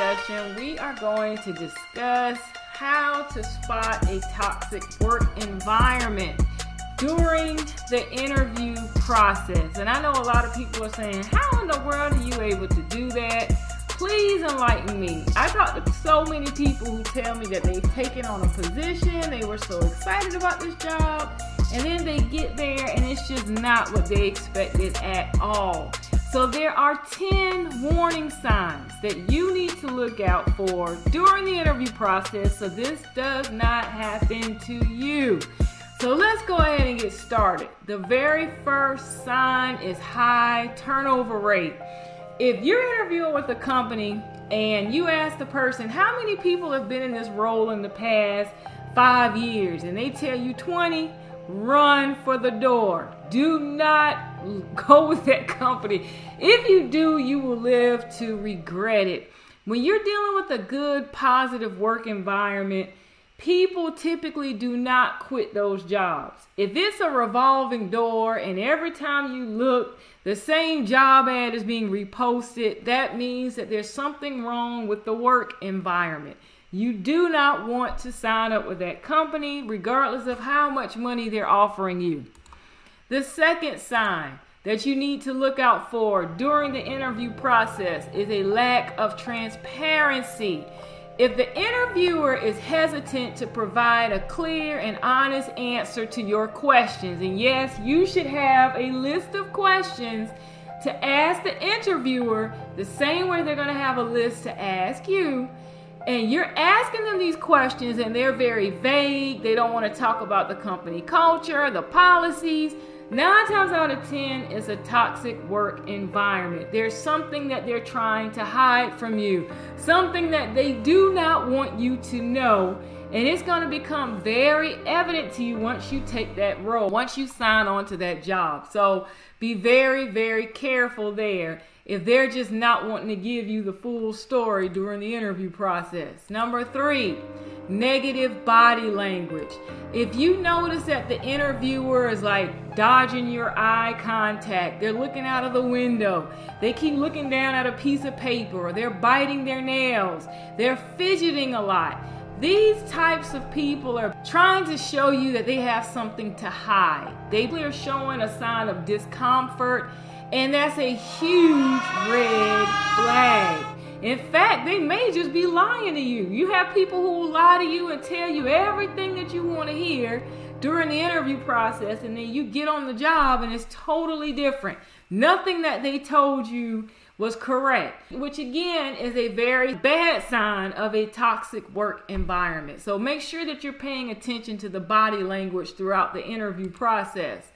discussion, we are going to discuss how to spot a toxic work environment during the interview process. And I know a lot of people are saying, How in the world are you able to do that? Please enlighten me. I talk to so many people who tell me that they've taken on a position, they were so excited about this job, and then they get there and it's just not what they expected at all. So, there are 10 warning signs that you need to look out for during the interview process so this does not happen to you. So, let's go ahead and get started. The very first sign is high turnover rate. If you're interviewing with a company and you ask the person, How many people have been in this role in the past five years? and they tell you 20, run for the door. Do not go with that company. If you do, you will live to regret it. When you're dealing with a good, positive work environment, people typically do not quit those jobs. If it's a revolving door and every time you look, the same job ad is being reposted, that means that there's something wrong with the work environment. You do not want to sign up with that company, regardless of how much money they're offering you. The second sign that you need to look out for during the interview process is a lack of transparency. If the interviewer is hesitant to provide a clear and honest answer to your questions, and yes, you should have a list of questions to ask the interviewer the same way they're going to have a list to ask you and you're asking them these questions and they're very vague. They don't want to talk about the company culture, the policies. Nine times out of ten, it's a toxic work environment. There's something that they're trying to hide from you, something that they do not want you to know. And it's going to become very evident to you once you take that role, once you sign on to that job. So be very, very careful there if they're just not wanting to give you the full story during the interview process. Number three, negative body language. If you notice that the interviewer is like dodging your eye contact, they're looking out of the window, they keep looking down at a piece of paper, or they're biting their nails, they're fidgeting a lot. These types of people are trying to show you that they have something to hide. They are showing a sign of discomfort and that's a huge red flag. In fact, they may just be lying to you. You have people who will lie to you and tell you everything that you want to hear during the interview process, and then you get on the job and it's totally different. Nothing that they told you was correct, which again is a very bad sign of a toxic work environment. So make sure that you're paying attention to the body language throughout the interview process.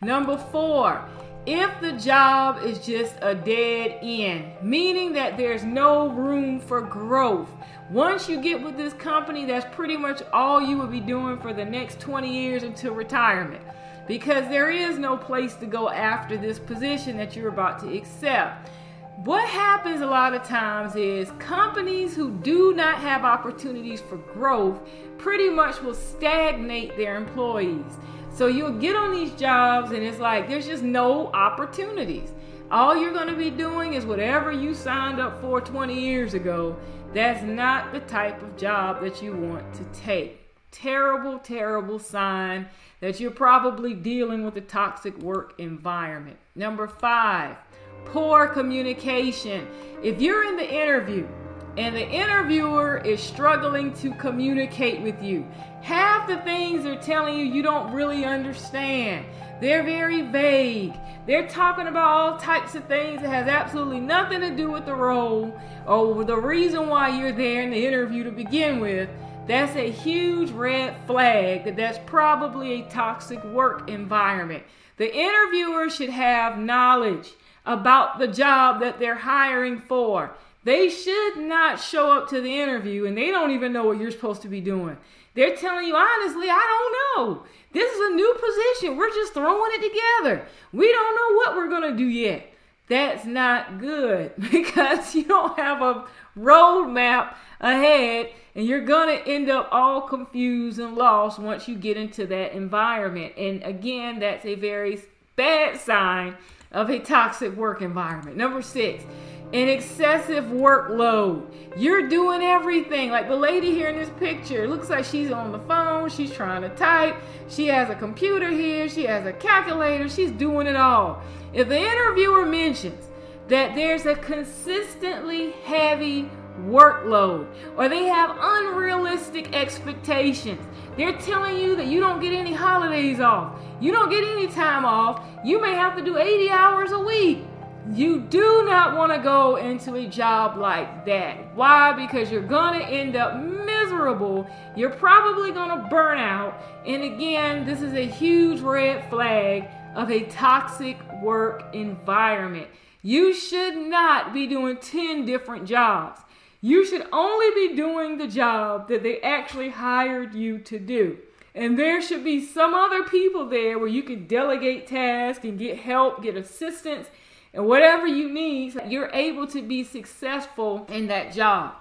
Number four, if the job is just a dead end, meaning that there's no room for growth. Once you get with this company, that's pretty much all you will be doing for the next 20 years until retirement. Because there is no place to go after this position that you're about to accept. What happens a lot of times is companies who do not have opportunities for growth pretty much will stagnate their employees. So you'll get on these jobs and it's like there's just no opportunities. All you're going to be doing is whatever you signed up for 20 years ago. That's not the type of job that you want to take. Terrible, terrible sign that you're probably dealing with a toxic work environment. Number five, poor communication. If you're in the interview and the interviewer is struggling to communicate with you. Half the things they're telling you you don't really understand. They're very vague. They're talking about all types of things that has absolutely nothing to do with the role or the reason why you're there in the interview to begin with. That's a huge red flag that that's probably a toxic work environment. The interviewer should have knowledge about the job that they're hiring for. They should not show up to the interview and they don't even know what you're supposed to be doing. They're telling you, honestly, I don't know. This is a new position. We're just throwing it together. We don't know what we're going to do yet. That's not good because you don't have a roadmap ahead and you're going to end up all confused and lost once you get into that environment. And again, that's a very bad sign of a toxic work environment. Number six, an excessive workload. You're doing everything. Like the lady here in this picture, looks like she's on the phone, she's trying to type, she has a computer here, she has a calculator, she's doing it all. If the interviewer mentions that there's a consistently heavy workload or they have unrealistic expectations, they're telling you that you don't get any holidays off, you don't get any time off, you may have to do 80 hours a week. You do not want to go into a job like that. Why? Because you're going to end up miserable. You're probably going to burn out. And again, this is a huge red flag of a toxic work environment. You should not be doing 10 different jobs. You should only be doing the job that they actually hired you to do. And there should be some other people there where you can delegate tasks and get help, get assistance, and whatever you need, so you're able to be successful in that job.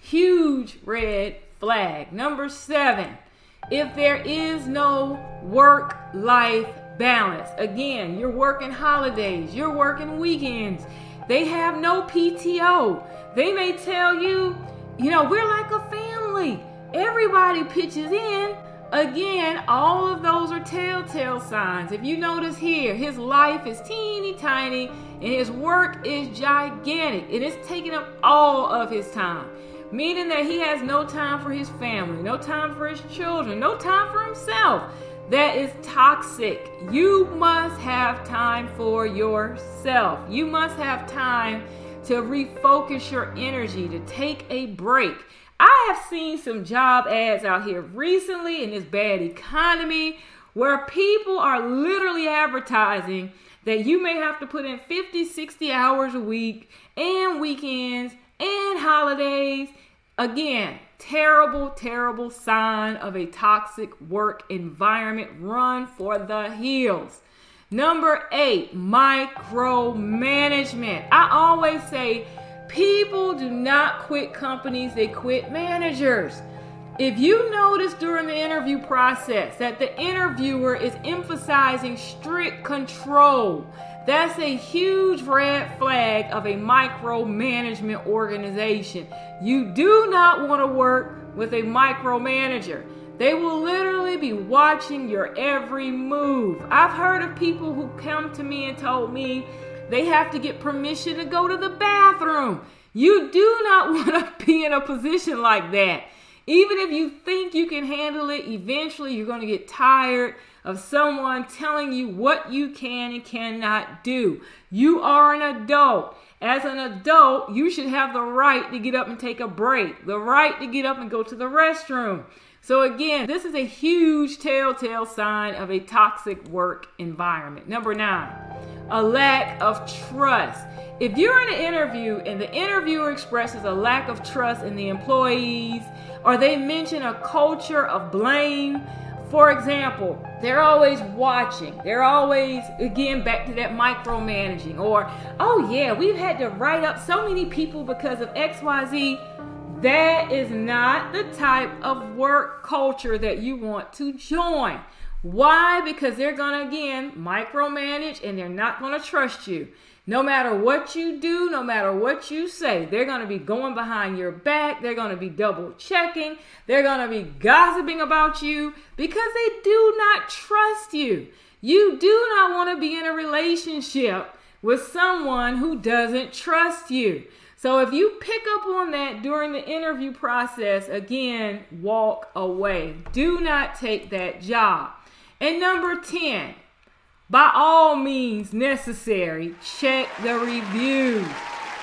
Huge red flag. Number seven, if there is no work life balance, again, you're working holidays, you're working weekends, they have no PTO. They may tell you, you know, we're like a family. Everybody pitches in. Again, all of those are telltale signs. If you notice here, his life is teeny tiny and his work is gigantic. It is taking up all of his time, meaning that he has no time for his family, no time for his children, no time for himself. That is toxic. You must have time for yourself. You must have time to refocus your energy, to take a break. I have seen some job ads out here recently in this bad economy where people are literally advertising that you may have to put in 50, 60 hours a week and weekends and holidays. Again, terrible, terrible sign of a toxic work environment. Run for the hills. Number eight, micromanagement. I always say people do not quit companies, they quit managers. If you notice during the interview process that the interviewer is emphasizing strict control, that's a huge red flag of a micromanagement organization. You do not want to work with a micromanager. They will literally be watching your every move. I've heard of people who come to me and told me they have to get permission to go to the bathroom. You do not want to be in a position like that. Even if you think you can handle it, eventually you're going to get tired of someone telling you what you can and cannot do. You are an adult. As an adult, you should have the right to get up and take a break, the right to get up and go to the restroom. So, again, this is a huge telltale sign of a toxic work environment. Number nine, a lack of trust. If you're in an interview and the interviewer expresses a lack of trust in the employees, or they mention a culture of blame. For example, they're always watching. They're always, again, back to that micromanaging. Or, oh, yeah, we've had to write up so many people because of XYZ. That is not the type of work culture that you want to join. Why? Because they're going to, again, micromanage and they're not going to trust you. No matter what you do, no matter what you say, they're going to be going behind your back. They're going to be double checking. They're going to be gossiping about you because they do not trust you. You do not want to be in a relationship with someone who doesn't trust you. So if you pick up on that during the interview process, again, walk away. Do not take that job. And number 10, by all means necessary, check the reviews.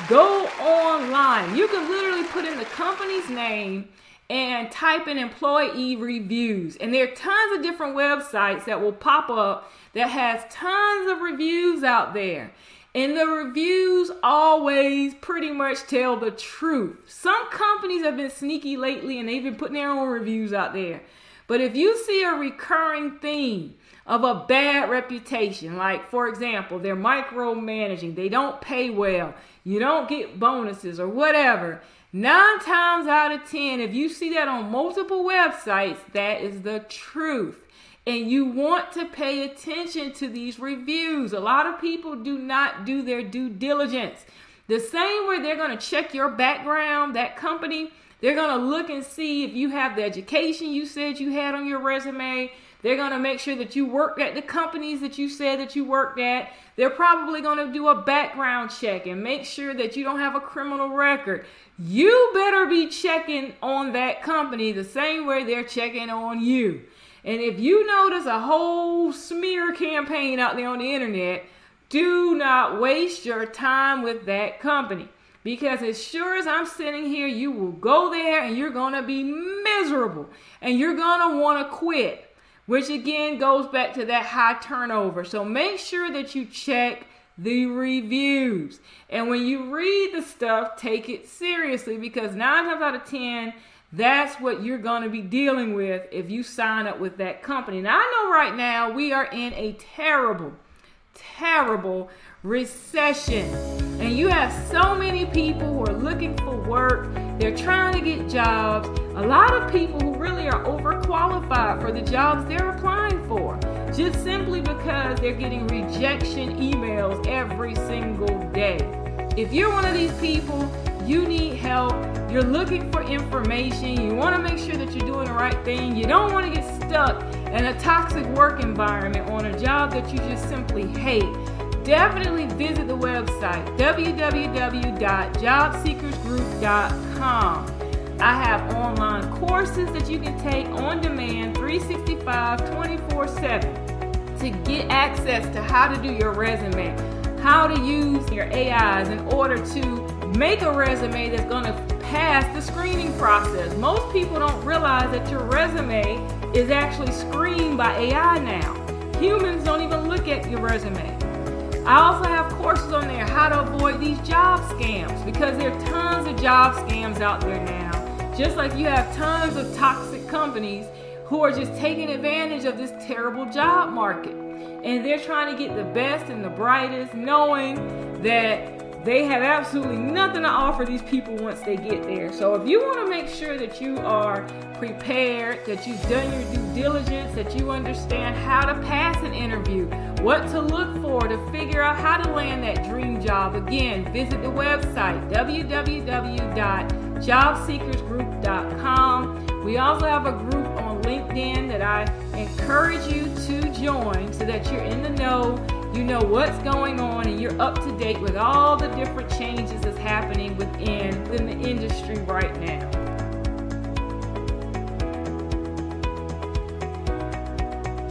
Go online. You can literally put in the company's name and type in employee reviews. And there are tons of different websites that will pop up that has tons of reviews out there. And the reviews always pretty much tell the truth. Some companies have been sneaky lately and they've been putting their own reviews out there. But if you see a recurring theme, of a bad reputation. Like, for example, they're micromanaging, they don't pay well, you don't get bonuses or whatever. Nine times out of ten, if you see that on multiple websites, that is the truth. And you want to pay attention to these reviews. A lot of people do not do their due diligence. The same way they're going to check your background, that company, they're going to look and see if you have the education you said you had on your resume. They're going to make sure that you work at the companies that you said that you worked at. They're probably going to do a background check and make sure that you don't have a criminal record. You better be checking on that company the same way they're checking on you. And if you notice a whole smear campaign out there on the internet, do not waste your time with that company. Because as sure as I'm sitting here, you will go there and you're going to be miserable and you're going to want to quit which again goes back to that high turnover. So make sure that you check the reviews. And when you read the stuff, take it seriously because nine times out of ten, that's what you're going to be dealing with if you sign up with that company. Now, I know right now we are in a terrible, terrible recession. And you have so many people who are looking for work, they're trying to get jobs. A lot of people who really are overqualified for the jobs they're applying for, just simply because they're getting rejection emails every single day. If you're one of these people, you need help, you're looking for information, you want to make sure that you're doing the right thing, you don't want to get stuck in a toxic work environment on a job that you just simply hate definitely visit the website www.jobseekersgroup.com. I have online courses that you can take on demand 365 24 7 to get access to how to do your resume, how to use your AIs in order to make a resume that's going to pass the screening process. Most people don't realize that your resume is actually screened by AI now. Humans don't even look at your resume. I also have courses on there how to avoid these job scams because there are tons of job scams out there now. Just like you have tons of toxic companies who are just taking advantage of this terrible job market. And they're trying to get the best and the brightest, knowing that they have absolutely nothing to offer these people once they get there. So if you want to make sure that you are prepared, that you've done your due diligence, that you understand how to pass an interview, what to look for to figure out how to land that dream job, again, visit the website www.jobseekersgroup.com. We also have a group on LinkedIn that I encourage you to join so that you're in the know you know what's going on and you're up to date with all the different changes that's happening within, within the industry right now.